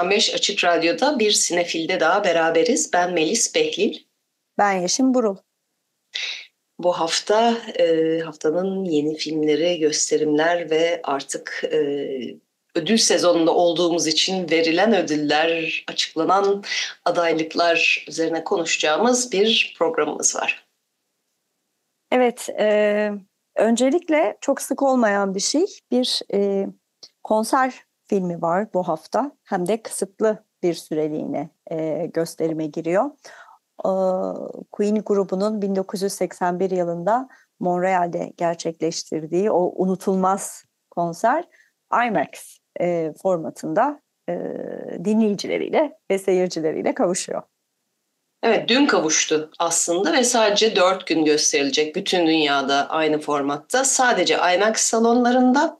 95 Açık Radyo'da bir sinefilde daha beraberiz. Ben Melis Behlil. Ben Yeşim Burul. Bu hafta e, haftanın yeni filmleri, gösterimler ve artık e, ödül sezonunda olduğumuz için verilen ödüller, açıklanan adaylıklar üzerine konuşacağımız bir programımız var. Evet, e, öncelikle çok sık olmayan bir şey, bir e, konser filmi var bu hafta. Hem de kısıtlı bir süreliğine e, gösterime giriyor. E, Queen grubunun 1981 yılında Montreal'de gerçekleştirdiği o unutulmaz konser IMAX e, formatında e, dinleyicileriyle ve seyircileriyle kavuşuyor. Evet dün kavuştu aslında ve sadece dört gün gösterilecek bütün dünyada aynı formatta. Sadece IMAX salonlarında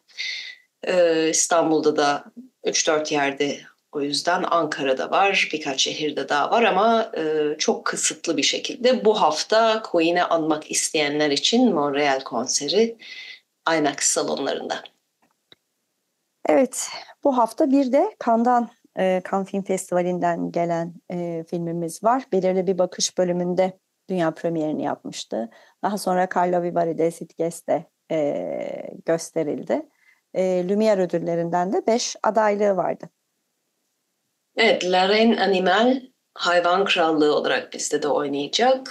ee, İstanbul'da da 3-4 yerde o yüzden Ankara'da var, birkaç şehirde daha var ama e, çok kısıtlı bir şekilde. Bu hafta Queen'i anmak isteyenler için Montreal konseri IMAX salonlarında. Evet, bu hafta bir de Cannes'dan, e, Cannes Film Festivali'nden gelen e, filmimiz var. Belirli bir bakış bölümünde dünya premierini yapmıştı. Daha sonra Carlo Vivari de Sitges'te e, gösterildi e, Lumière ödüllerinden de 5 adaylığı vardı. Evet, La Reine Animal hayvan krallığı olarak bizde de oynayacak.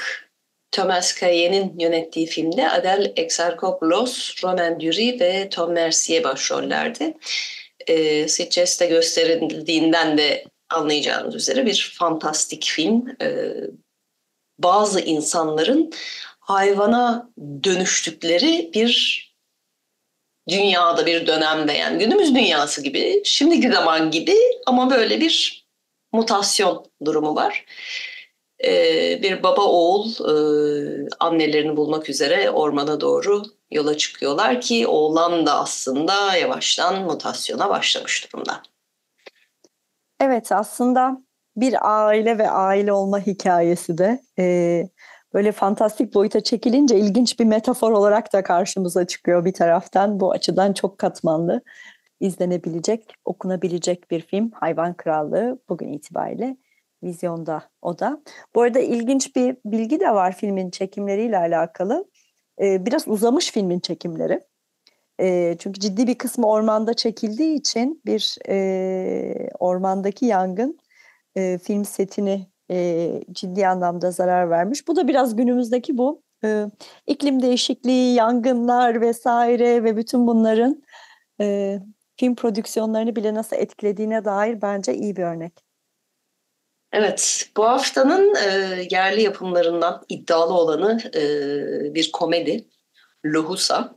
Thomas Cayen'in yönettiği filmde Adel Exarchopoulos, Romain Dury ve Tom Mercier başrollerde. E, Sitges'te gösterildiğinden de anlayacağınız üzere bir fantastik film. E, bazı insanların hayvana dönüştükleri bir dünyada bir dönemde yani günümüz dünyası gibi, şimdiki zaman gibi ama böyle bir mutasyon durumu var. Ee, bir baba oğul e, annelerini bulmak üzere ormana doğru yola çıkıyorlar ki oğlan da aslında yavaştan mutasyona başlamış durumda. Evet aslında bir aile ve aile olma hikayesi de e, böyle fantastik boyuta çekilince ilginç bir metafor olarak da karşımıza çıkıyor bir taraftan. Bu açıdan çok katmanlı izlenebilecek, okunabilecek bir film Hayvan Krallığı bugün itibariyle vizyonda o da. Bu arada ilginç bir bilgi de var filmin çekimleriyle alakalı. Ee, biraz uzamış filmin çekimleri. Ee, çünkü ciddi bir kısmı ormanda çekildiği için bir e, ormandaki yangın e, film setini e, ciddi anlamda zarar vermiş. Bu da biraz günümüzdeki bu e, iklim değişikliği, yangınlar vesaire ve bütün bunların e, film prodüksiyonlarını bile nasıl etkilediğine dair bence iyi bir örnek. Evet, bu haftanın e, yerli yapımlarından iddialı olanı e, bir komedi, Lohusa.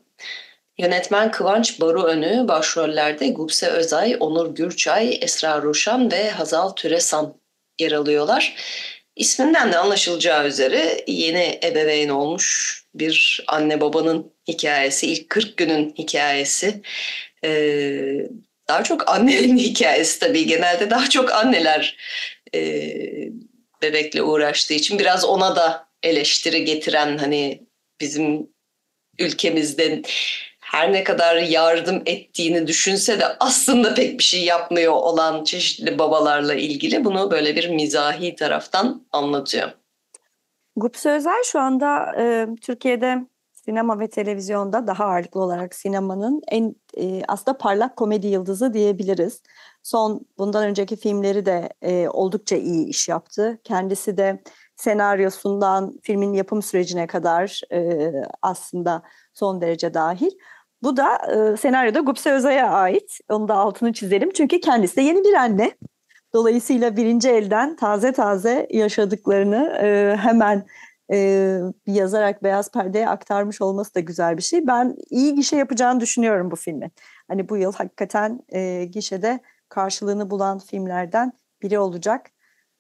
Yönetmen Kıvanç Baru Önü başrollerde Gupse Özay, Onur Gürçay, Esra Ruşan ve Hazal Türesan yer alıyorlar. İsminden de anlaşılacağı üzere yeni ebeveyn olmuş bir anne babanın hikayesi, ilk 40 günün hikayesi. Ee, daha çok annenin hikayesi tabii. Genelde daha çok anneler e, bebekle uğraştığı için biraz ona da eleştiri getiren hani bizim ülkemizde her ne kadar yardım ettiğini düşünse de aslında pek bir şey yapmıyor olan çeşitli babalarla ilgili bunu böyle bir mizahi taraftan anlatıyor. Gupse Özel şu anda e, Türkiye'de sinema ve televizyonda daha ağırlıklı olarak sinemanın en e, aslında parlak komedi yıldızı diyebiliriz. Son bundan önceki filmleri de e, oldukça iyi iş yaptı. Kendisi de senaryosundan filmin yapım sürecine kadar e, aslında son derece dahil. Bu da e, senaryoda Gupse Özay'a ait. Onu da altını çizelim. Çünkü kendisi de yeni bir anne. Dolayısıyla birinci elden taze taze yaşadıklarını e, hemen e, yazarak beyaz perdeye aktarmış olması da güzel bir şey. Ben iyi gişe yapacağını düşünüyorum bu filmin. Hani bu yıl hakikaten e, gişede karşılığını bulan filmlerden biri olacak.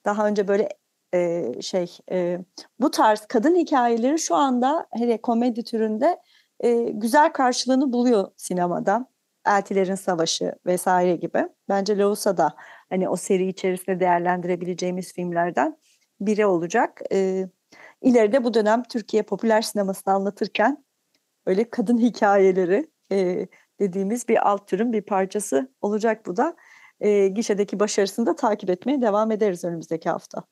Daha önce böyle e, şey e, bu tarz kadın hikayeleri şu anda hele komedi türünde e, güzel karşılığını buluyor sinemada. Eltilerin Savaşı vesaire gibi. Bence Lausa da hani o seri içerisinde değerlendirebileceğimiz filmlerden biri olacak. E, ileride bu dönem Türkiye popüler sinemasını anlatırken öyle kadın hikayeleri e, dediğimiz bir alt türün bir parçası olacak bu da. E, gişedeki başarısını da takip etmeye devam ederiz önümüzdeki hafta.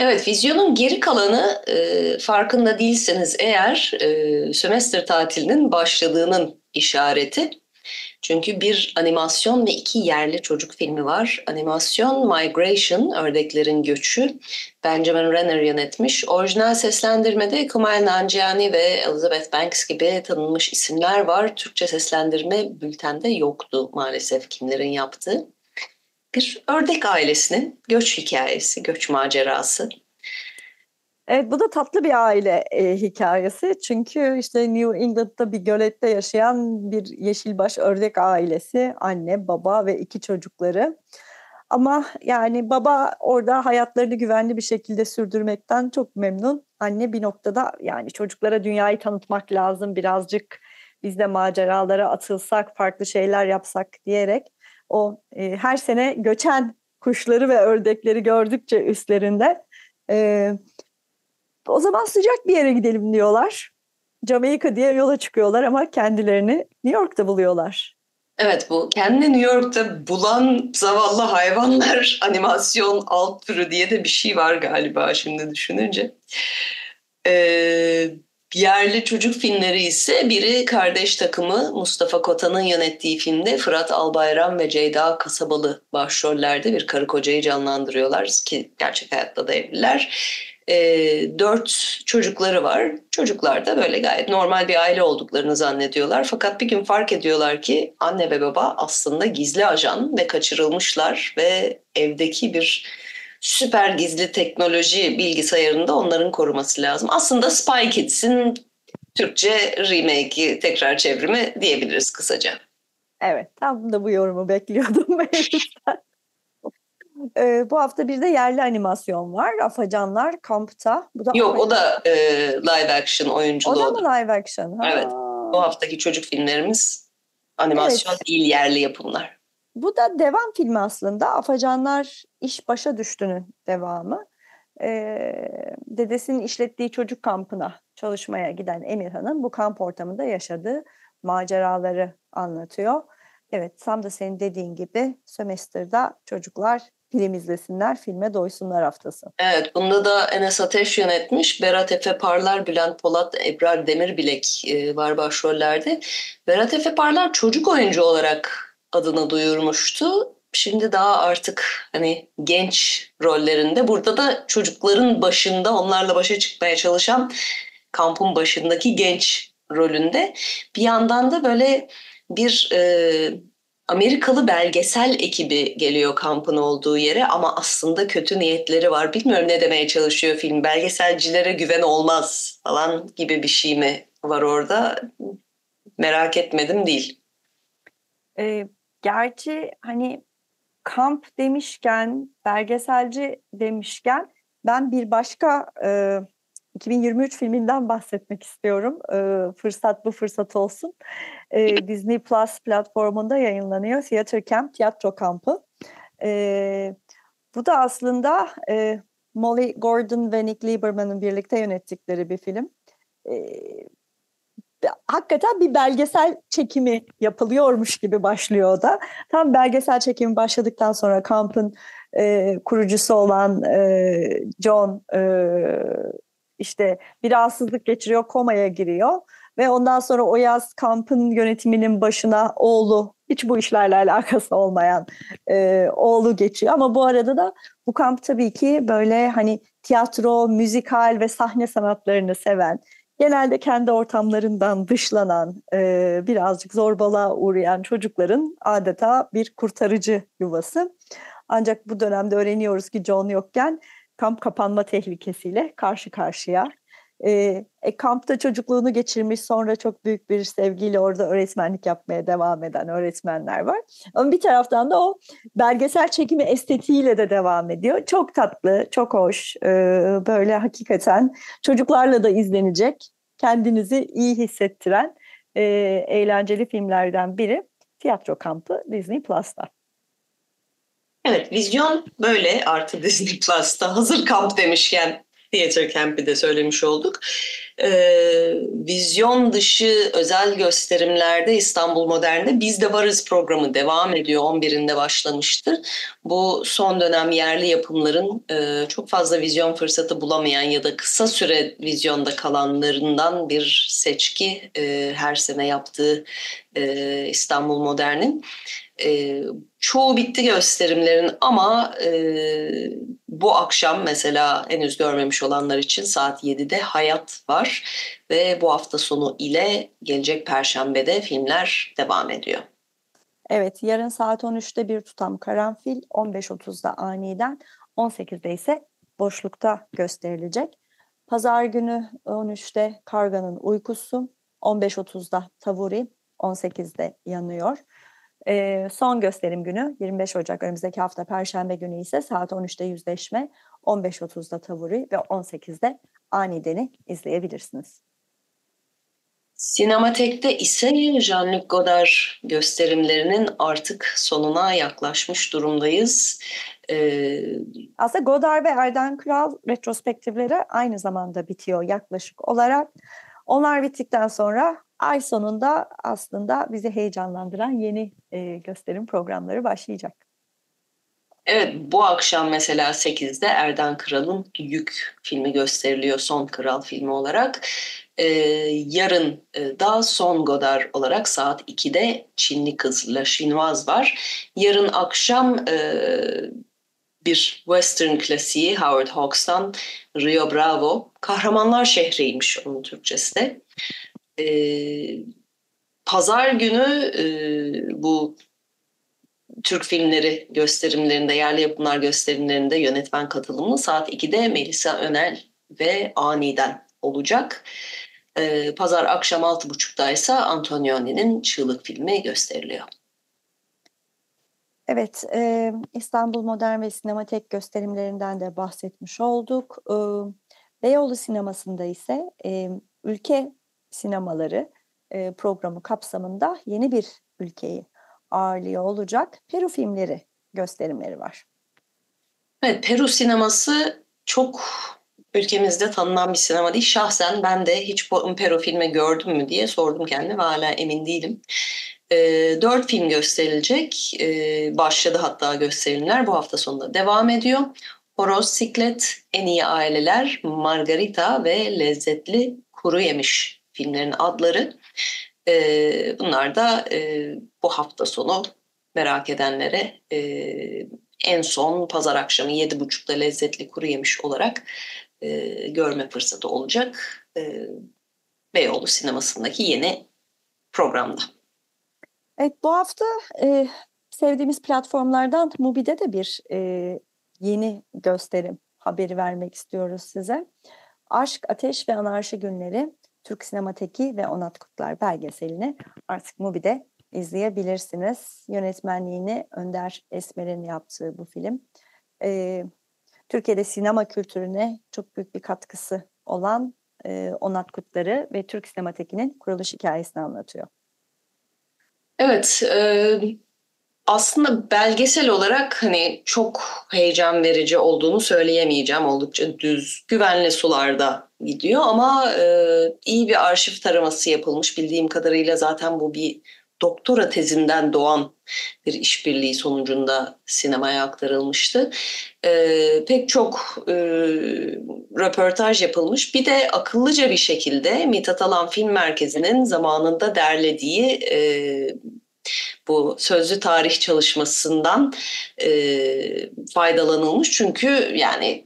Evet, vizyonun geri kalanı e, farkında değilseniz eğer e, sömestr tatilinin başladığının işareti. Çünkü bir animasyon ve iki yerli çocuk filmi var. Animasyon Migration, Ördeklerin Göçü. Benjamin Renner yönetmiş. Orijinal seslendirmede Kumail Nanjiani ve Elizabeth Banks gibi tanınmış isimler var. Türkçe seslendirme bültende yoktu maalesef kimlerin yaptığı. Bir ördek ailesinin göç hikayesi, göç macerası. Evet bu da tatlı bir aile e, hikayesi. Çünkü işte New England'da bir gölette yaşayan bir yeşilbaş ördek ailesi, anne, baba ve iki çocukları. Ama yani baba orada hayatlarını güvenli bir şekilde sürdürmekten çok memnun. Anne bir noktada yani çocuklara dünyayı tanıtmak lazım birazcık biz de maceralara atılsak, farklı şeyler yapsak diyerek o e, her sene göçen kuşları ve ördekleri gördükçe üstlerinde e, o zaman sıcak bir yere gidelim diyorlar. Jamaika diye yola çıkıyorlar ama kendilerini New York'ta buluyorlar. Evet bu kendini New York'ta bulan zavallı hayvanlar animasyon alt türü diye de bir şey var galiba şimdi düşününce. Ee, yerli çocuk filmleri ise biri kardeş takımı Mustafa Kota'nın yönettiği filmde Fırat Albayram ve Ceyda Kasabalı başrollerde bir karı kocayı canlandırıyorlar ki gerçek hayatta da evliler e, dört çocukları var. Çocuklar da böyle gayet normal bir aile olduklarını zannediyorlar. Fakat bir gün fark ediyorlar ki anne ve baba aslında gizli ajan ve kaçırılmışlar ve evdeki bir süper gizli teknoloji bilgisayarında onların koruması lazım. Aslında Spy Kids'in Türkçe remake'i tekrar çevrimi diyebiliriz kısaca. Evet tam da bu yorumu bekliyordum. E, bu hafta bir de yerli animasyon var. Afacanlar kampta. Bu da Yok o da e, live action oyunculuğu. O da mı live action? Ha. Evet. Bu haftaki çocuk filmlerimiz animasyon evet. değil yerli yapımlar. Bu da devam filmi aslında. Afacanlar iş başa düştüğünün devamı. Ee, dedesinin işlettiği çocuk kampına çalışmaya giden Emirhan'ın bu kamp ortamında yaşadığı maceraları anlatıyor. Evet tam da senin dediğin gibi sömestrda çocuklar film izlesinler, filme doysunlar haftası. Evet, bunda da Enes Ateş yönetmiş. Berat Efe Parlar, Bülent Polat, Ebrar Demirbilek e, var başrollerde. Berat Efe Parlar çocuk oyuncu olarak adını duyurmuştu. Şimdi daha artık hani genç rollerinde. Burada da çocukların başında onlarla başa çıkmaya çalışan kampın başındaki genç rolünde. Bir yandan da böyle bir e, Amerikalı belgesel ekibi geliyor kampın olduğu yere ama aslında kötü niyetleri var. Bilmiyorum ne demeye çalışıyor film. Belgeselcilere güven olmaz falan gibi bir şey mi var orada? Merak etmedim değil. E, gerçi hani kamp demişken, belgeselci demişken ben bir başka e, 2023 filminden bahsetmek istiyorum. E, fırsat bu fırsat olsun. E, Disney Plus platformunda yayınlanıyor. Theater Camp, tiyatro kampı. E, bu da aslında e, Molly Gordon ve Nick Lieberman'ın birlikte yönettikleri bir film. E, hakikaten bir belgesel çekimi yapılıyormuş gibi başlıyor da. Tam belgesel çekimi başladıktan sonra kampın e, kurucusu olan e, John e, işte bir rahatsızlık geçiriyor, komaya giriyor ve ondan sonra o yaz kampın yönetiminin başına oğlu hiç bu işlerle alakası olmayan e, oğlu geçiyor ama bu arada da bu kamp tabii ki böyle hani tiyatro, müzikal ve sahne sanatlarını seven, genelde kendi ortamlarından dışlanan, e, birazcık zorbalığa uğrayan çocukların adeta bir kurtarıcı yuvası. Ancak bu dönemde öğreniyoruz ki John yokken kamp kapanma tehlikesiyle karşı karşıya. E, e, kampta çocukluğunu geçirmiş sonra çok büyük bir sevgiyle orada öğretmenlik yapmaya devam eden öğretmenler var. Ama bir taraftan da o belgesel çekimi estetiğiyle de devam ediyor. Çok tatlı, çok hoş, e, böyle hakikaten çocuklarla da izlenecek, kendinizi iyi hissettiren e, eğlenceli filmlerden biri Tiyatro Kampı Disney Plus'ta. Evet, vizyon böyle artı Disney Plus'ta. Hazır kamp demişken Theater Camp'i de söylemiş olduk. Ee, vizyon dışı özel gösterimlerde İstanbul Modern'de Biz de Varız programı devam ediyor. 11'inde başlamıştı. Bu son dönem yerli yapımların e, çok fazla vizyon fırsatı bulamayan ya da kısa süre vizyonda kalanlarından bir seçki e, her sene yaptığı e, İstanbul Modern'in. E, çoğu bitti gösterimlerin ama e, bu akşam mesela henüz görmemiş olanlar için saat 7'de Hayat var ve bu hafta sonu ile gelecek Perşembe'de filmler devam ediyor. Evet yarın saat 13'te bir tutam karanfil, 15.30'da aniden, 18'de ise boşlukta gösterilecek. Pazar günü 13'te Karga'nın uykusu, 15.30'da Tavuri, 18'de yanıyor. E, son gösterim günü 25 Ocak önümüzdeki hafta Perşembe günü ise saat 13'te yüzleşme, 15.30'da Tavuri ve 18'de Aniden'i izleyebilirsiniz. Sinematek'te ise Jean-Luc Godard gösterimlerinin artık sonuna yaklaşmış durumdayız. Ee, Aslında Godard ve Erden Kral retrospektifleri aynı zamanda bitiyor yaklaşık olarak. Onlar bittikten sonra ay sonunda aslında bizi heyecanlandıran yeni e, gösterim programları başlayacak. Evet bu akşam mesela 8'de Erden Kral'ın Yük filmi gösteriliyor son Kral filmi olarak. Ee, yarın e, da Son Godard olarak saat 2'de Çinli Kız La Chinoise var. Yarın akşam e, bir western klasiği Howard Hawks'tan Rio Bravo. Kahramanlar şehriymiş onun Türkçesi de. Ee, pazar günü e, bu Türk filmleri gösterimlerinde, yerli yapımlar gösterimlerinde yönetmen katılımı saat 2'de Melisa Önel ve Aniden olacak. Ee, pazar akşam 6.30'da ise Antonioni'nin Çığlık filmi gösteriliyor. Evet, e, İstanbul Modern ve Sinematek gösterimlerinden de bahsetmiş olduk. E, Beyoğlu sinemasında ise e, ülke sinemaları e, programı kapsamında yeni bir ülkeyi ağırlıyor olacak. Peru filmleri gösterimleri var. Evet, Peru sineması çok ülkemizde tanınan bir sinema değil. Şahsen ben de hiç Peru filmi gördüm mü diye sordum kendime hala emin değilim. E, dört film gösterilecek. E, başladı hatta gösterimler bu hafta sonunda devam ediyor. Horoz Siklet, En İyi Aileler, Margarita ve Lezzetli Kuru Yemiş filmlerin adları. E, bunlar da e, bu hafta sonu merak edenlere e, en son pazar akşamı 7.30'da lezzetli kuru yemiş olarak e, görme fırsatı olacak. E, Beyoğlu sinemasındaki yeni programda. Evet bu hafta e, sevdiğimiz platformlardan Mubi'de de bir e, yeni gösterim haberi vermek istiyoruz size. Aşk, Ateş ve Anarşi Günleri Türk Sinemateki ve Onat Kutlar belgeselini artık Mubi'de izleyebilirsiniz. Yönetmenliğini Önder Esmer'in yaptığı bu film. Ee, Türkiye'de sinema kültürüne çok büyük bir katkısı olan e, Onat Kutlar'ı ve Türk Sinemateki'nin kuruluş hikayesini anlatıyor. Evet, e, aslında belgesel olarak hani çok heyecan verici olduğunu söyleyemeyeceğim. Oldukça düz, güvenli sularda gidiyor ama e, iyi bir arşiv taraması yapılmış. Bildiğim kadarıyla zaten bu bir doktora tezinden doğan bir işbirliği sonucunda sinemaya aktarılmıştı. E, pek çok e, röportaj yapılmış. Bir de akıllıca bir şekilde Mithat Alan Film Merkezi'nin zamanında derlediği e, bu sözlü tarih çalışmasından e, faydalanılmış. Çünkü yani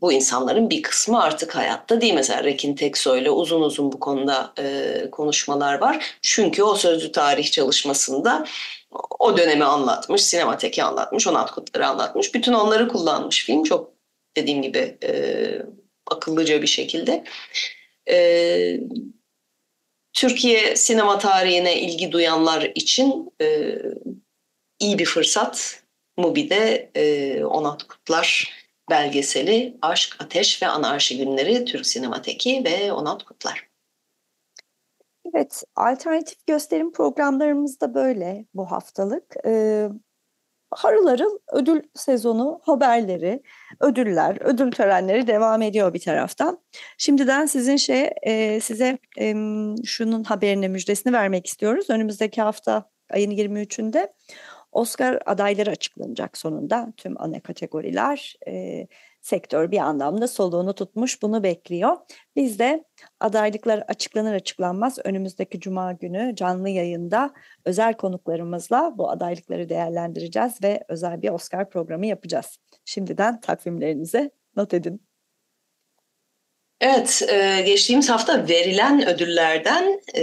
bu insanların bir kısmı artık hayatta değil. Mesela Rekin Teksoy ile uzun uzun bu konuda e, konuşmalar var. Çünkü o sözlü tarih çalışmasında o dönemi anlatmış, sinemateki anlatmış, Onat Kutlar'ı anlatmış. Bütün onları kullanmış film. Çok dediğim gibi e, akıllıca bir şekilde. E, Türkiye sinema tarihine ilgi duyanlar için e, iyi bir fırsat. Mubi'de e, Onat Kutlar belgeseli Aşk, Ateş ve Anarşi Günleri Türk Sinemateki ve Onat Kutlar. Evet, alternatif gösterim programlarımız da böyle bu haftalık. Ee, harıl harıl ödül sezonu haberleri, ödüller, ödül törenleri devam ediyor bir taraftan. Şimdiden sizin şey e, size e, şunun haberini müjdesini vermek istiyoruz. Önümüzdeki hafta ayın 23'ünde Oscar adayları açıklanacak sonunda tüm ana kategoriler. E, sektör bir anlamda soluğunu tutmuş bunu bekliyor. Biz de adaylıklar açıklanır açıklanmaz önümüzdeki cuma günü canlı yayında özel konuklarımızla bu adaylıkları değerlendireceğiz ve özel bir Oscar programı yapacağız. Şimdiden takvimlerinize not edin. Evet, e, geçtiğimiz hafta verilen ödüllerden e,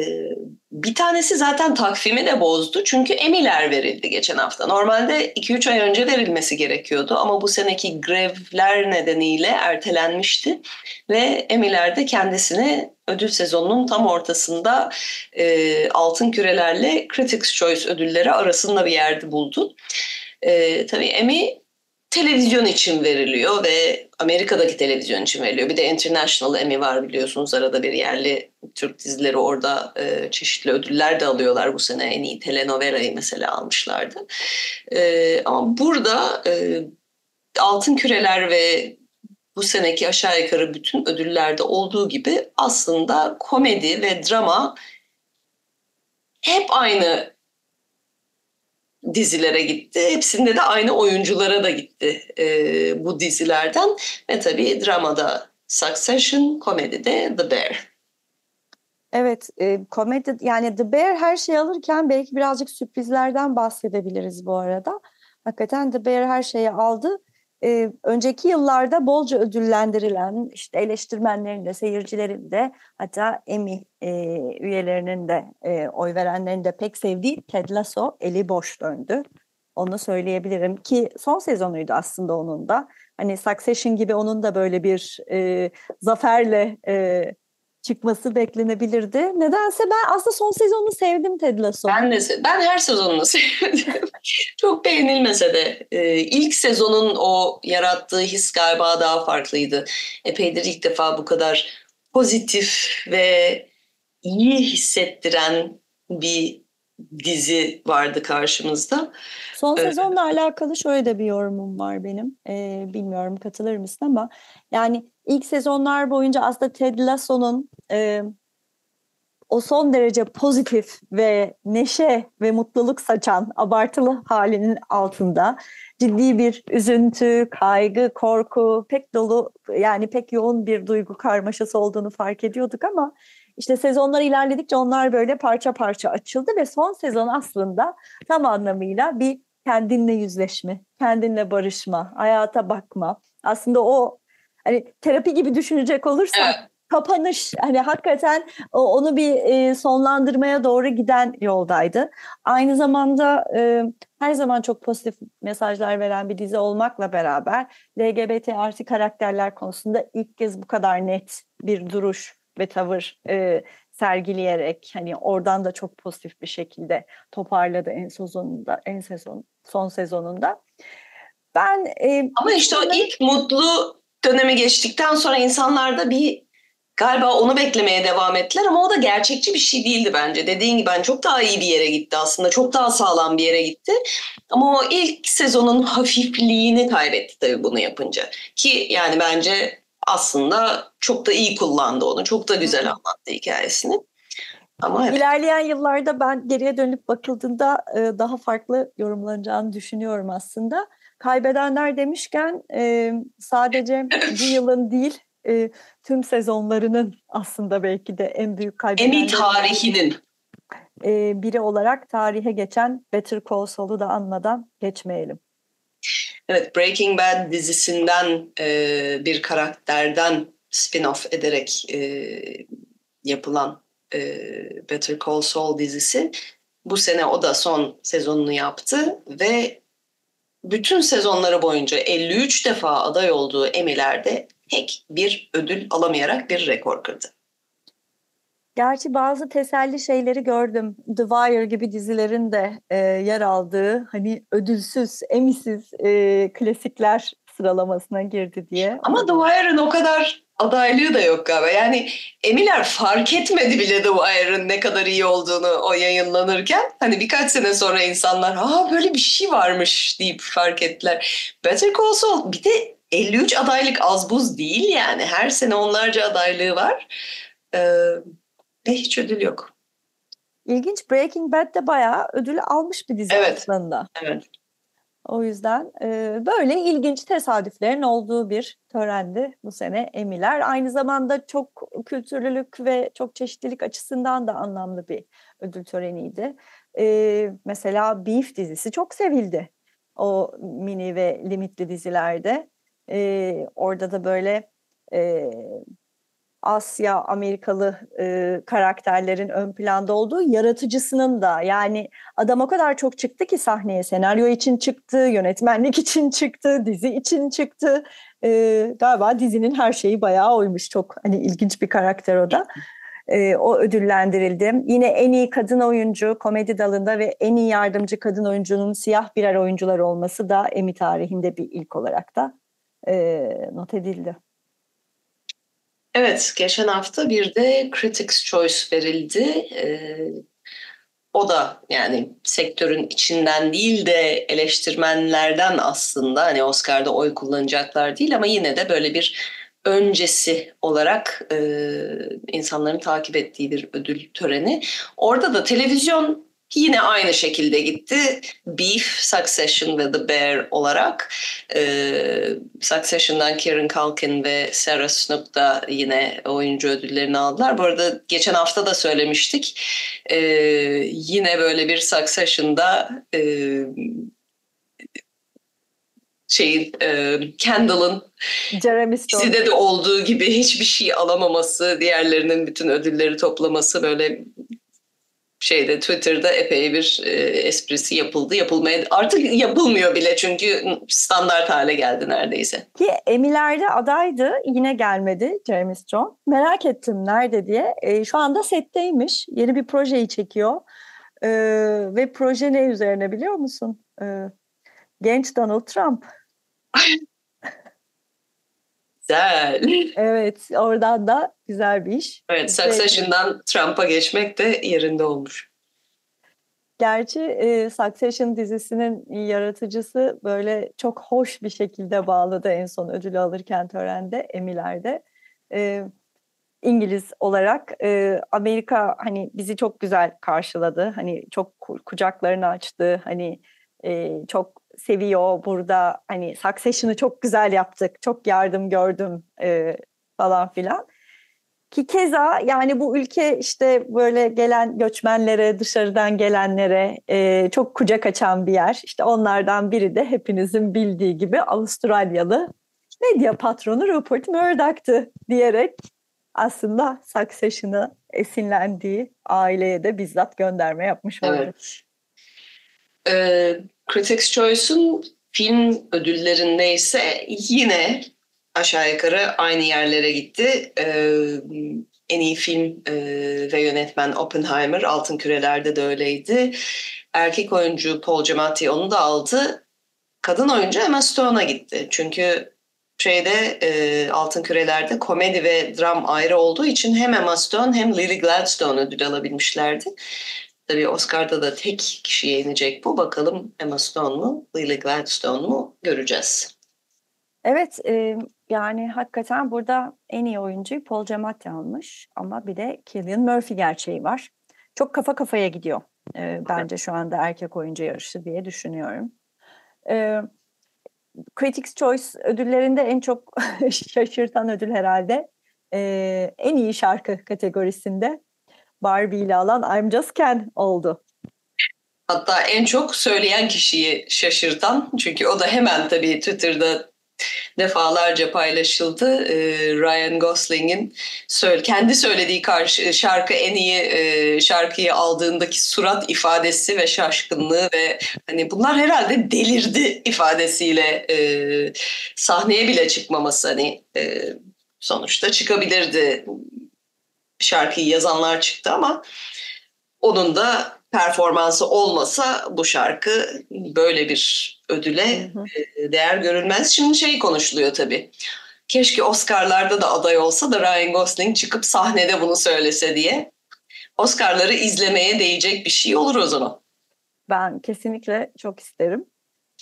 bir tanesi zaten takvimi de bozdu. Çünkü Emiler verildi geçen hafta. Normalde 2-3 ay önce verilmesi gerekiyordu ama bu seneki grevler nedeniyle ertelenmişti. Ve Emiler de kendisini ödül sezonunun tam ortasında e, altın kürelerle Critics' Choice ödülleri arasında bir yerde buldu. E, tabii Emmy televizyon için veriliyor ve Amerika'daki televizyon için veriliyor. Bir de International Emmy var biliyorsunuz. Arada bir yerli Türk dizileri orada e, çeşitli ödüller de alıyorlar. Bu sene en iyi telenovela'yı mesela almışlardı. E, ama burada e, Altın Küreler ve bu seneki aşağı yukarı bütün ödüllerde olduğu gibi aslında komedi ve drama hep aynı dizilere gitti. Hepsinde de aynı oyunculara da gitti e, bu dizilerden. Ve tabii dramada Succession, komedide The Bear. Evet, e, komedi yani The Bear her şeyi alırken belki birazcık sürprizlerden bahsedebiliriz bu arada. Hakikaten The Bear her şeyi aldı e, önceki yıllarda bolca ödüllendirilen işte eleştirmenlerin de seyircilerin de hatta Emmy e, üyelerinin de e, oy verenlerin de pek sevdiği Ted Lasso eli boş döndü. Onu söyleyebilirim ki son sezonuydu aslında onun da. Hani Succession gibi onun da böyle bir e, zaferle e, çıkması beklenebilirdi. Nedense ben aslında son sezonunu sevdim Ted Lasso. Ben de ben her sezonunu sevdim. Çok beğenilmese de e, ilk sezonun o yarattığı his galiba daha farklıydı. Epeydir ilk defa bu kadar pozitif ve iyi hissettiren bir dizi vardı karşımızda. Son sezonla alakalı şöyle de bir yorumum var benim. Ee, bilmiyorum katılır mısın ama yani ilk sezonlar boyunca aslında Ted Lasso'nun e, o son derece pozitif ve neşe ve mutluluk saçan abartılı halinin altında ciddi bir üzüntü, kaygı, korku, pek dolu yani pek yoğun bir duygu karmaşası olduğunu fark ediyorduk ama işte sezonlar ilerledikçe onlar böyle parça parça açıldı ve son sezon aslında tam anlamıyla bir kendinle yüzleşme, kendinle barışma, hayata bakma. Aslında o hani terapi gibi düşünecek olursak evet. kapanış hani hakikaten onu bir e, sonlandırmaya doğru giden yoldaydı. Aynı zamanda e, her zaman çok pozitif mesajlar veren bir dizi olmakla beraber LGBT artı karakterler konusunda ilk kez bu kadar net bir duruş ve tavır e, sergileyerek hani oradan da çok pozitif bir şekilde toparladı en sezonunda en sezon son sezonunda. Ben e, ama işte o ilk mutlu dönemi geçtikten sonra insanlarda bir galiba onu beklemeye devam ettiler ama o da gerçekçi bir şey değildi bence. Dediğin gibi ben çok daha iyi bir yere gitti aslında. Çok daha sağlam bir yere gitti. Ama o ilk sezonun hafifliğini kaybetti tabii bunu yapınca. Ki yani bence aslında çok da iyi kullandı onu. Çok da güzel anlattı hikayesini. Ama evet. İlerleyen yıllarda ben geriye dönüp bakıldığında e, daha farklı yorumlanacağını düşünüyorum aslında. Kaybedenler demişken e, sadece bu yılın değil e, tüm sezonlarının aslında belki de en büyük kaybedenler. Emmy tarihinin. biri olarak tarihe geçen Better Call Saul'u da anmadan geçmeyelim. Evet, Breaking Bad dizisinden e, bir karakterden spin-off ederek e, yapılan e, Better Call Saul dizisi bu sene o da son sezonunu yaptı ve bütün sezonları boyunca 53 defa aday olduğu Emmy'lerde tek bir ödül alamayarak bir rekor kırdı. Gerçi bazı teselli şeyleri gördüm. The Wire gibi dizilerin de e, yer aldığı hani ödülsüz, emisiz e, klasikler sıralamasına girdi diye. Ama The Wire'ın o kadar adaylığı da yok galiba. Yani Emiler fark etmedi bile The Wire'ın ne kadar iyi olduğunu o yayınlanırken. Hani birkaç sene sonra insanlar aa böyle bir şey varmış deyip fark ettiler. Better Call Saul bir de 53 adaylık az buz değil yani. Her sene onlarca adaylığı var. Ee, ve hiç ödül yok. İlginç Breaking Bad de bayağı ödül almış bir dizi evet. aslında. Evet. O yüzden e, böyle ilginç tesadüflerin olduğu bir törendi bu sene Emiler. Aynı zamanda çok kültürlülük ve çok çeşitlilik açısından da anlamlı bir ödül töreniydi. E, mesela Beef dizisi çok sevildi o mini ve limitli dizilerde. E, orada da böyle e, Asya Amerikalı e, karakterlerin ön planda olduğu yaratıcısının da yani adam o kadar çok çıktı ki sahneye senaryo için çıktı, yönetmenlik için çıktı, dizi için çıktı. E, galiba dizinin her şeyi bayağı oymuş çok hani ilginç bir karakter o da. E, o ödüllendirildi. Yine en iyi kadın oyuncu komedi dalında ve en iyi yardımcı kadın oyuncunun siyah birer oyuncular olması da Emmy tarihinde bir ilk olarak da e, not edildi. Evet, geçen hafta bir de Critics' Choice verildi. Ee, o da yani sektörün içinden değil de eleştirmenlerden aslında hani Oscar'da oy kullanacaklar değil ama yine de böyle bir öncesi olarak e, insanların takip ettiği bir ödül töreni. Orada da televizyon Yine aynı şekilde gitti. Beef, Succession ve The Bear olarak. Ee, Succession'dan Kieran Culkin ve Sarah Snook da yine oyuncu ödüllerini aldılar. Bu arada geçen hafta da söylemiştik. Ee, yine böyle bir Succession'da e, şeyin e, Kendall'ın dizide de olduğu gibi hiçbir şey alamaması, diğerlerinin bütün ödülleri toplaması böyle şeyde Twitter'da epey bir e, esprisi yapıldı. Yapılmaya artık yapılmıyor bile çünkü standart hale geldi neredeyse. Ki Emiler'de adaydı. Yine gelmedi Jeremy Strong. Merak ettim nerede diye. E, şu anda setteymiş. Yeni bir projeyi çekiyor. E, ve proje ne üzerine biliyor musun? E, genç Donald Trump. Güzel. Evet, oradan da güzel bir iş. Evet, Succession'dan Trump'a geçmek de yerinde olmuş. Gerçi e, Succession dizisinin yaratıcısı böyle çok hoş bir şekilde bağladı en son ödülü alırken törende, Emiler'de. E, İngiliz olarak e, Amerika hani bizi çok güzel karşıladı. Hani çok kucaklarını açtı. Hani e, çok seviyor burada hani Succession'ı çok güzel yaptık, çok yardım gördüm e, falan filan. Ki keza yani bu ülke işte böyle gelen göçmenlere, dışarıdan gelenlere e, çok kucak açan bir yer. İşte onlardan biri de hepinizin bildiği gibi Avustralyalı medya patronu Rupert Murdoch'tı diyerek aslında Succession'ı esinlendiği aileye de bizzat gönderme yapmış oldu. Evet. Ee, Critics' Choice'un film ödüllerinde ise yine aşağı yukarı aynı yerlere gitti. Ee, en iyi film e, ve yönetmen Oppenheimer Altın Küreler'de de öyleydi. Erkek oyuncu Paul Giamatti onu da aldı. Kadın oyuncu Emma Stone'a gitti. Çünkü şeyde e, Altın Küreler'de komedi ve dram ayrı olduğu için hem Emma Stone hem Lily Gladstone ödül alabilmişlerdi. Tabii Oscar'da da tek kişiye inecek bu. Bakalım Emma Stone mu, Lily Gladstone mu göreceğiz. Evet, e, yani hakikaten burada en iyi oyuncuyu Paul Giamatti almış ama bir de Cillian Murphy gerçeği var. Çok kafa kafaya gidiyor e, bence şu anda erkek oyuncu yarışı diye düşünüyorum. E, Critics' Choice ödüllerinde en çok şaşırtan ödül herhalde e, en iyi şarkı kategorisinde Barbie ile alan I'm Just Ken oldu. Hatta en çok söyleyen kişiyi şaşırtan çünkü o da hemen tabii Twitter'da defalarca paylaşıldı. Ee, Ryan Gosling'in kendi söylediği karşı, şarkı en iyi e, şarkıyı aldığındaki surat ifadesi ve şaşkınlığı ve hani bunlar herhalde delirdi ifadesiyle e, sahneye bile çıkmaması hani e, sonuçta çıkabilirdi. Şarkıyı yazanlar çıktı ama onun da performansı olmasa bu şarkı böyle bir ödüle hı hı. E, değer görülmez. Şimdi şey konuşuluyor tabii. Keşke Oscar'larda da aday olsa da Ryan Gosling çıkıp sahnede bunu söylese diye. Oscar'ları izlemeye değecek bir şey olur o zaman. Ben kesinlikle çok isterim.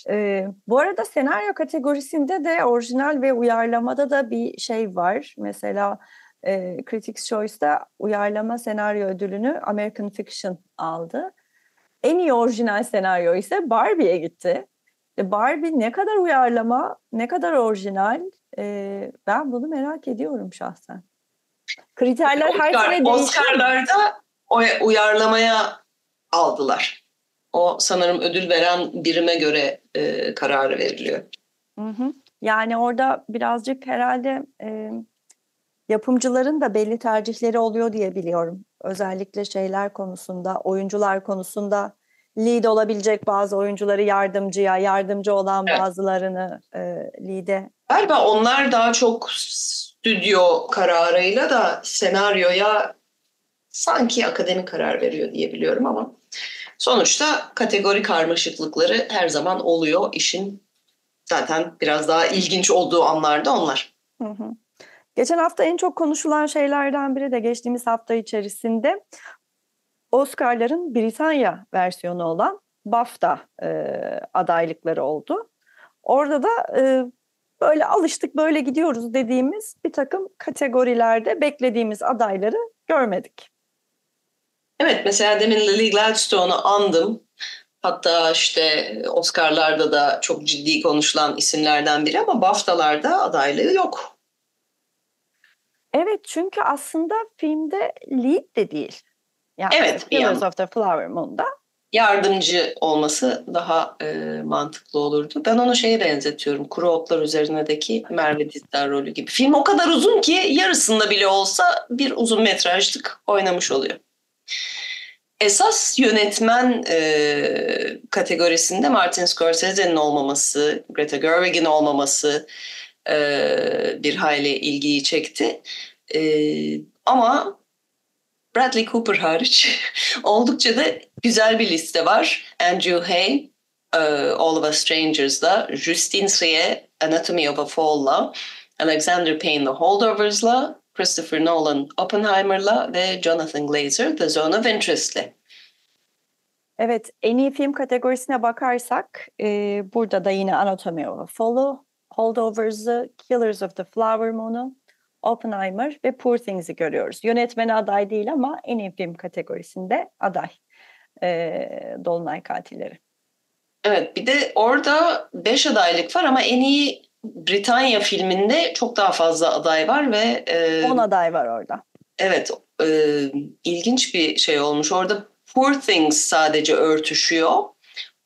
Ee, bu arada senaryo kategorisinde de orijinal ve uyarlamada da bir şey var. Mesela e, Critics Choice'da uyarlama senaryo ödülünü American Fiction aldı. En iyi orijinal senaryo ise Barbie'ye gitti. E, Barbie ne kadar uyarlama, ne kadar orijinal e, ben bunu merak ediyorum şahsen. Kriterler Oscar, her sene değişiyor. Oscar'larda o uyarlamaya aldılar. O sanırım ödül veren birime göre e, kararı veriliyor. Hı hı. Yani orada birazcık herhalde e, yapımcıların da belli tercihleri oluyor diye biliyorum. Özellikle şeyler konusunda, oyuncular konusunda lead olabilecek bazı oyuncuları yardımcıya, yardımcı olan evet. bazılarını e, lead'e. Galiba onlar daha çok stüdyo kararıyla da senaryoya sanki akademi karar veriyor diye biliyorum ama sonuçta kategori karmaşıklıkları her zaman oluyor. işin zaten biraz daha ilginç olduğu anlarda onlar. Hı hı. Geçen hafta en çok konuşulan şeylerden biri de geçtiğimiz hafta içerisinde Oscar'ların Britanya versiyonu olan BAFTA e, adaylıkları oldu. Orada da e, böyle alıştık böyle gidiyoruz dediğimiz bir takım kategorilerde beklediğimiz adayları görmedik. Evet mesela demin Lily Gladstone'u andım. Hatta işte Oscar'larda da çok ciddi konuşulan isimlerden biri ama BAFTA'larda adaylığı yok. Evet çünkü aslında filmde lead de değil. Yani evet. Killers of the Flower Moon'da. Yardımcı olması daha e, mantıklı olurdu. Ben onu şeye benzetiyorum. Kuru Otlar Üzerinde'deki Merve Dizdar rolü gibi. Film o kadar uzun ki yarısında bile olsa bir uzun metrajlık oynamış oluyor. Esas yönetmen e, kategorisinde Martin Scorsese'nin olmaması, Greta Gerwig'in olmaması, e, bir hayli ilgiyi çekti. E, ama Bradley Cooper hariç oldukça da güzel bir liste var. Andrew Hay, uh, All of Us Strangers'la, Justine Triet, Anatomy of a Fall'la, Alexander Payne The Holdovers'la, Christopher Nolan Oppenheimer'la ve Jonathan Glazer The Zone of Interest'le. Evet, en iyi film kategorisine bakarsak e, burada da yine Anatomy of a Fall'u, Holdovers'ı, Killers of the Flower Moon'u, Oppenheimer ve Poor Things'i görüyoruz. Yönetmeni aday değil ama en iyi film kategorisinde aday. Ee, Dolunay Katilleri. Evet bir de orada 5 adaylık var ama en iyi Britanya filminde çok daha fazla aday var ve... 10 e, aday var orada. Evet e, ilginç bir şey olmuş. Orada Poor Things sadece örtüşüyor.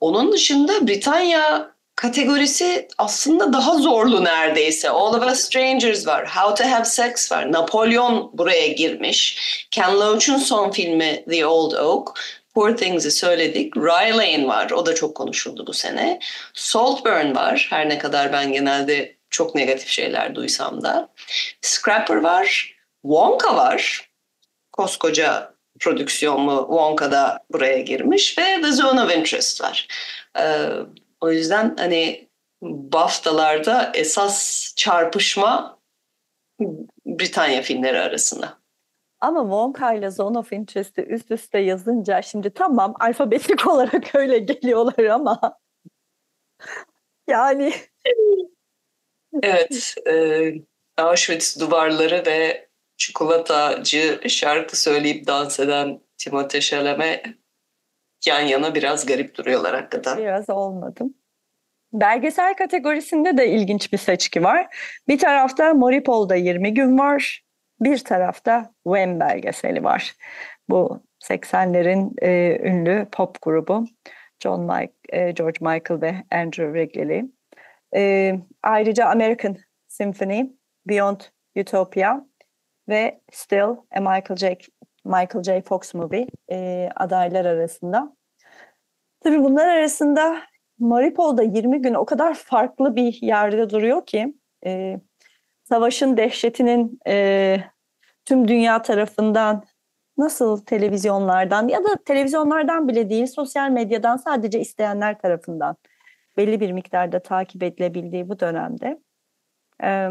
Onun dışında Britanya kategorisi aslında daha zorlu neredeyse. All of Us Strangers var, How to Have Sex var, Napolyon buraya girmiş. Ken Loach'un son filmi The Old Oak, Poor Things'i söyledik. Rye Lane var, o da çok konuşuldu bu sene. Saltburn var, her ne kadar ben genelde çok negatif şeyler duysam da. Scrapper var, Wonka var, koskoca prodüksiyonlu Wonka da buraya girmiş ve The Zone of Interest var. Ee, o yüzden hani BAFTA'larda esas çarpışma Britanya filmleri arasında. Ama Wonka ile Zone of Interest'i üst üste yazınca şimdi tamam alfabetik olarak öyle geliyorlar ama yani evet e, Auschwitz duvarları ve çikolatacı şarkı söyleyip dans eden Timothée Chalamet yan yana biraz garip duruyorlar hakikaten. Biraz olmadım. Belgesel kategorisinde de ilginç bir seçki var. Bir tarafta Moripol'da 20 gün var. Bir tarafta Wem belgeseli var. Bu 80'lerin e, ünlü pop grubu John Mike, e, George Michael ve Andrew Wrigley. E, ayrıca American Symphony, Beyond Utopia ve Still a Michael J. Michael J. Fox Movie e, adaylar arasında. Tabii bunlar arasında Mariupol'da 20 gün o kadar farklı bir yerde duruyor ki e, savaşın dehşetinin e, tüm dünya tarafından nasıl televizyonlardan ya da televizyonlardan bile değil sosyal medyadan sadece isteyenler tarafından belli bir miktarda takip edilebildiği bu dönemde e,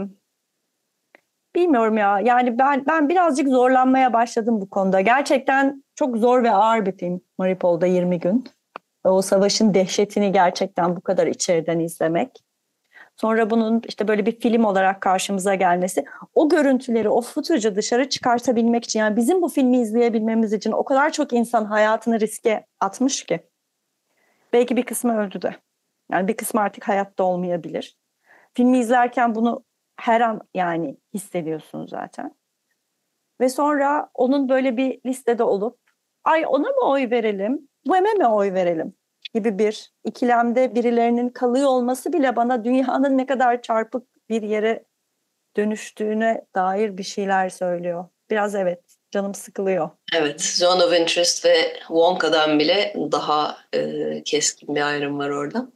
bilmiyorum ya yani ben ben birazcık zorlanmaya başladım bu konuda gerçekten çok zor ve ağır bir film Mariupol'da 20 gün o savaşın dehşetini gerçekten bu kadar içeriden izlemek Sonra bunun işte böyle bir film olarak karşımıza gelmesi, o görüntüleri, o footage'ı dışarı çıkartabilmek için yani bizim bu filmi izleyebilmemiz için o kadar çok insan hayatını riske atmış ki. Belki bir kısmı öldü de. Yani bir kısmı artık hayatta olmayabilir. Filmi izlerken bunu her an yani hissediyorsun zaten. Ve sonra onun böyle bir listede olup ay ona mı oy verelim, bu eme mi oy verelim gibi bir ikilemde birilerinin kalıyor olması bile bana dünyanın ne kadar çarpık bir yere dönüştüğüne dair bir şeyler söylüyor. Biraz evet canım sıkılıyor. Evet, Zone of Interest ve Wonka'dan bile daha e, keskin bir ayrım var orada.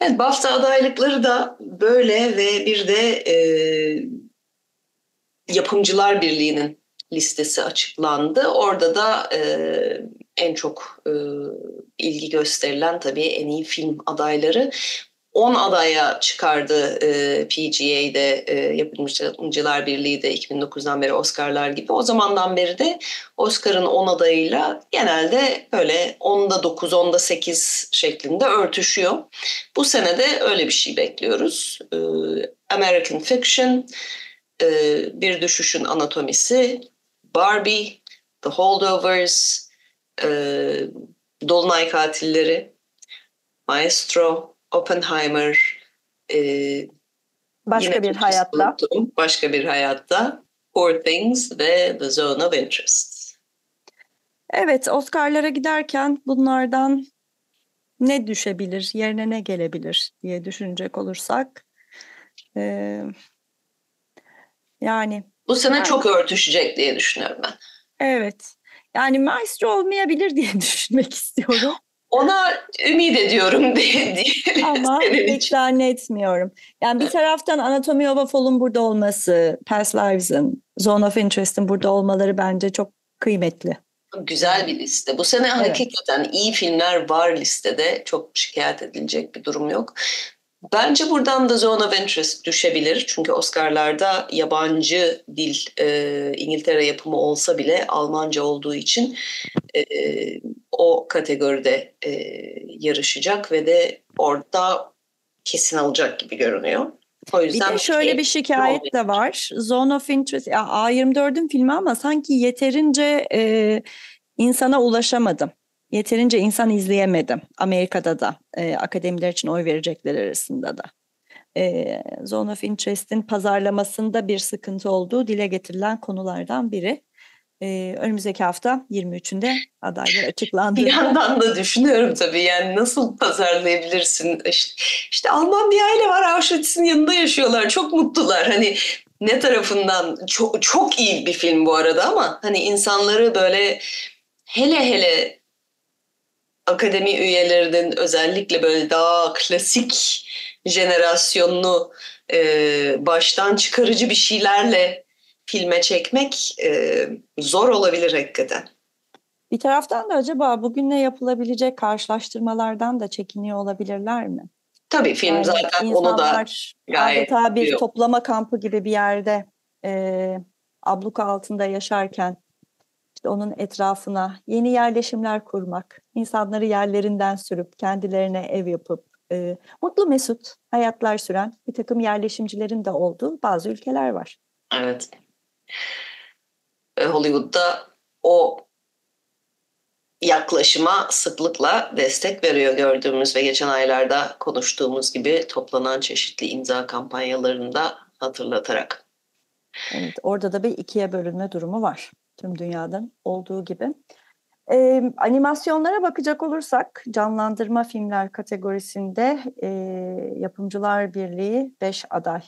Evet, BAFTA adaylıkları da böyle ve bir de e, Yapımcılar Birliği'nin listesi açıklandı. Orada da e, en çok e, ilgi gösterilen tabii en iyi film adayları. 10 adaya çıkardı e, PGA'de e, Yapımcılar Birliği de 2009'dan beri Oscar'lar gibi. O zamandan beri de Oscar'ın 10 adayıyla genelde böyle 10'da 9, 10'da 8 şeklinde örtüşüyor. Bu sene de öyle bir şey bekliyoruz. E, American Fiction, e, Bir Düşüşün Anatomisi, Barbie, The Holdovers, e, Dolunay Katilleri, Maestro, Oppenheimer, e, başka bir hayatta, unuttum, başka bir hayatta, Poor Things ve The Zone of Interest. Evet, Oscar'lara giderken bunlardan ne düşebilir, yerine ne gelebilir diye düşünecek olursak, e, yani bu sene yani, çok örtüşecek diye düşünüyorum ben. Evet. Yani maestro olmayabilir diye düşünmek istiyorum. Ona ümit ediyorum diye. Ama pek zannetmiyorum. Yani bir taraftan Anatomy of a Fall'un burada olması, Past Lives'ın, Zone of Interest'in burada olmaları bence çok kıymetli. Güzel bir liste. Bu sene evet. hakikaten iyi filmler var listede. Çok şikayet edilecek bir durum yok. Bence buradan da Zone of Interest düşebilir. Çünkü Oscar'larda yabancı dil e, İngiltere yapımı olsa bile Almanca olduğu için e, o kategoride e, yarışacak ve de orada kesin alacak gibi görünüyor. O yüzden bir de şöyle bir şikayet de var. Zone of Interest, ya A24'ün filmi ama sanki yeterince e, insana ulaşamadım yeterince insan izleyemedim. Amerika'da da e, akademiler için oy verecekler arasında da. E, Zone of Interest'in pazarlamasında bir sıkıntı olduğu dile getirilen konulardan biri. Ee, önümüzdeki hafta 23'ünde adaylar açıklandı. Bir yandan da düşünüyorum tabii yani nasıl pazarlayabilirsin? İşte, işte Alman bir aile var Auschwitz'in yanında yaşıyorlar çok mutlular. Hani ne tarafından çok, çok iyi bir film bu arada ama hani insanları böyle hele hele akademi üyelerinin özellikle böyle daha klasik jenerasyonunu e, baştan çıkarıcı bir şeylerle filme çekmek e, zor olabilir hakikaten. Bir taraftan da acaba bugünle yapılabilecek karşılaştırmalardan da çekiniyor olabilirler mi? Tabii film yani zaten onu da gayet adeta bir diyor. toplama kampı gibi bir yerde e, abluka altında yaşarken işte onun etrafına yeni yerleşimler kurmak, insanları yerlerinden sürüp kendilerine ev yapıp e, mutlu mesut hayatlar süren bir takım yerleşimcilerin de olduğu bazı ülkeler var. Evet. Hollywood'da o yaklaşıma sıklıkla destek veriyor gördüğümüz ve geçen aylarda konuştuğumuz gibi toplanan çeşitli imza kampanyalarında hatırlatarak. Evet, orada da bir ikiye bölünme durumu var tüm dünyadan olduğu gibi. E, animasyonlara bakacak olursak canlandırma filmler kategorisinde e, Yapımcılar Birliği 5 aday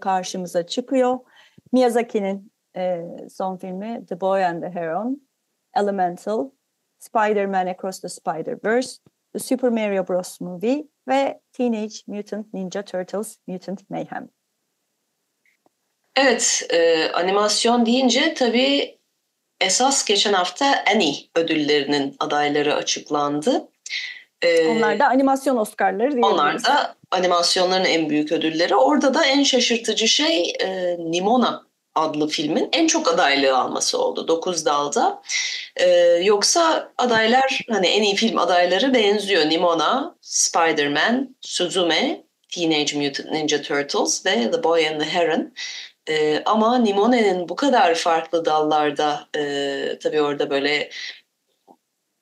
karşımıza çıkıyor. Miyazaki'nin e, son filmi The Boy and the Heron, Elemental, Spider-Man Across the Spider-Verse, The Super Mario Bros. Movie ve Teenage Mutant Ninja Turtles Mutant Mayhem. Evet, e, animasyon deyince tabii esas geçen hafta Annie ödüllerinin adayları açıklandı. Ee, onlar da animasyon Oscar'ları diyebiliriz. Onlar da animasyonların en büyük ödülleri. Orada da en şaşırtıcı şey e, Nimona adlı filmin en çok adaylığı alması oldu. Dokuz dalda. Ee, yoksa adaylar hani en iyi film adayları benziyor. Nimona, Spider-Man, Suzume, Teenage Mutant Ninja Turtles ve The Boy and the Heron. Ee, ama Nimone'nin bu kadar farklı dallarda e, tabii orada böyle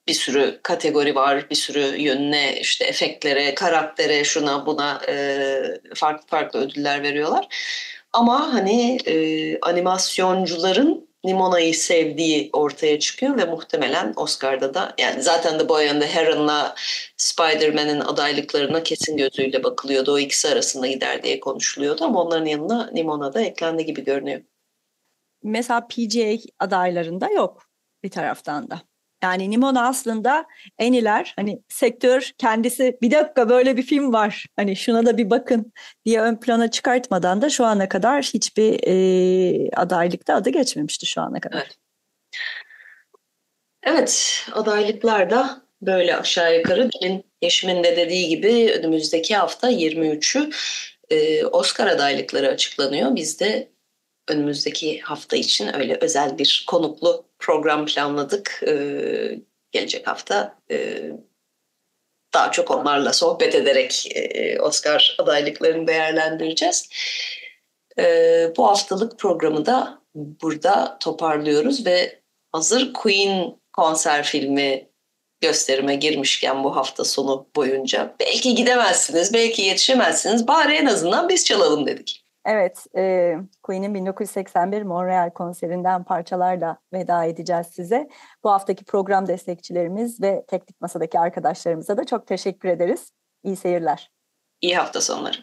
bir sürü kategori var, bir sürü yönüne, işte efektlere, karaktere, şuna buna e, farklı farklı ödüller veriyorlar. Ama hani e, animasyoncuların Nimona'yı sevdiği ortaya çıkıyor ve muhtemelen Oscar'da da yani zaten Boy and the Heron'la Spider-Man'in adaylıklarına kesin gözüyle bakılıyordu. O ikisi arasında gider diye konuşuluyordu ama onların yanına Nimona da eklendi gibi görünüyor. Mesela PGA adaylarında yok bir taraftan da. Yani Nimona aslında en iler hani sektör kendisi bir dakika böyle bir film var hani şuna da bir bakın diye ön plana çıkartmadan da şu ana kadar hiçbir e, adaylıkta adı geçmemişti şu ana kadar. Evet. Evet adaylıklar da böyle aşağı yukarı demin Yeşim'in de dediği gibi önümüzdeki hafta 23'ü e, Oscar adaylıkları açıklanıyor. Biz de önümüzdeki hafta için öyle özel bir konuklu program planladık. Ee, gelecek hafta e, daha çok onlarla sohbet ederek e, Oscar adaylıklarını değerlendireceğiz. E, bu haftalık programı da burada toparlıyoruz ve hazır Queen konser filmi gösterime girmişken bu hafta sonu boyunca belki gidemezsiniz, belki yetişemezsiniz. Bari en azından biz çalalım dedik. Evet, e, Queen'in 1981 Montreal konserinden parçalarla veda edeceğiz size. Bu haftaki program destekçilerimiz ve teknik masadaki arkadaşlarımıza da çok teşekkür ederiz. İyi seyirler. İyi hafta sonları.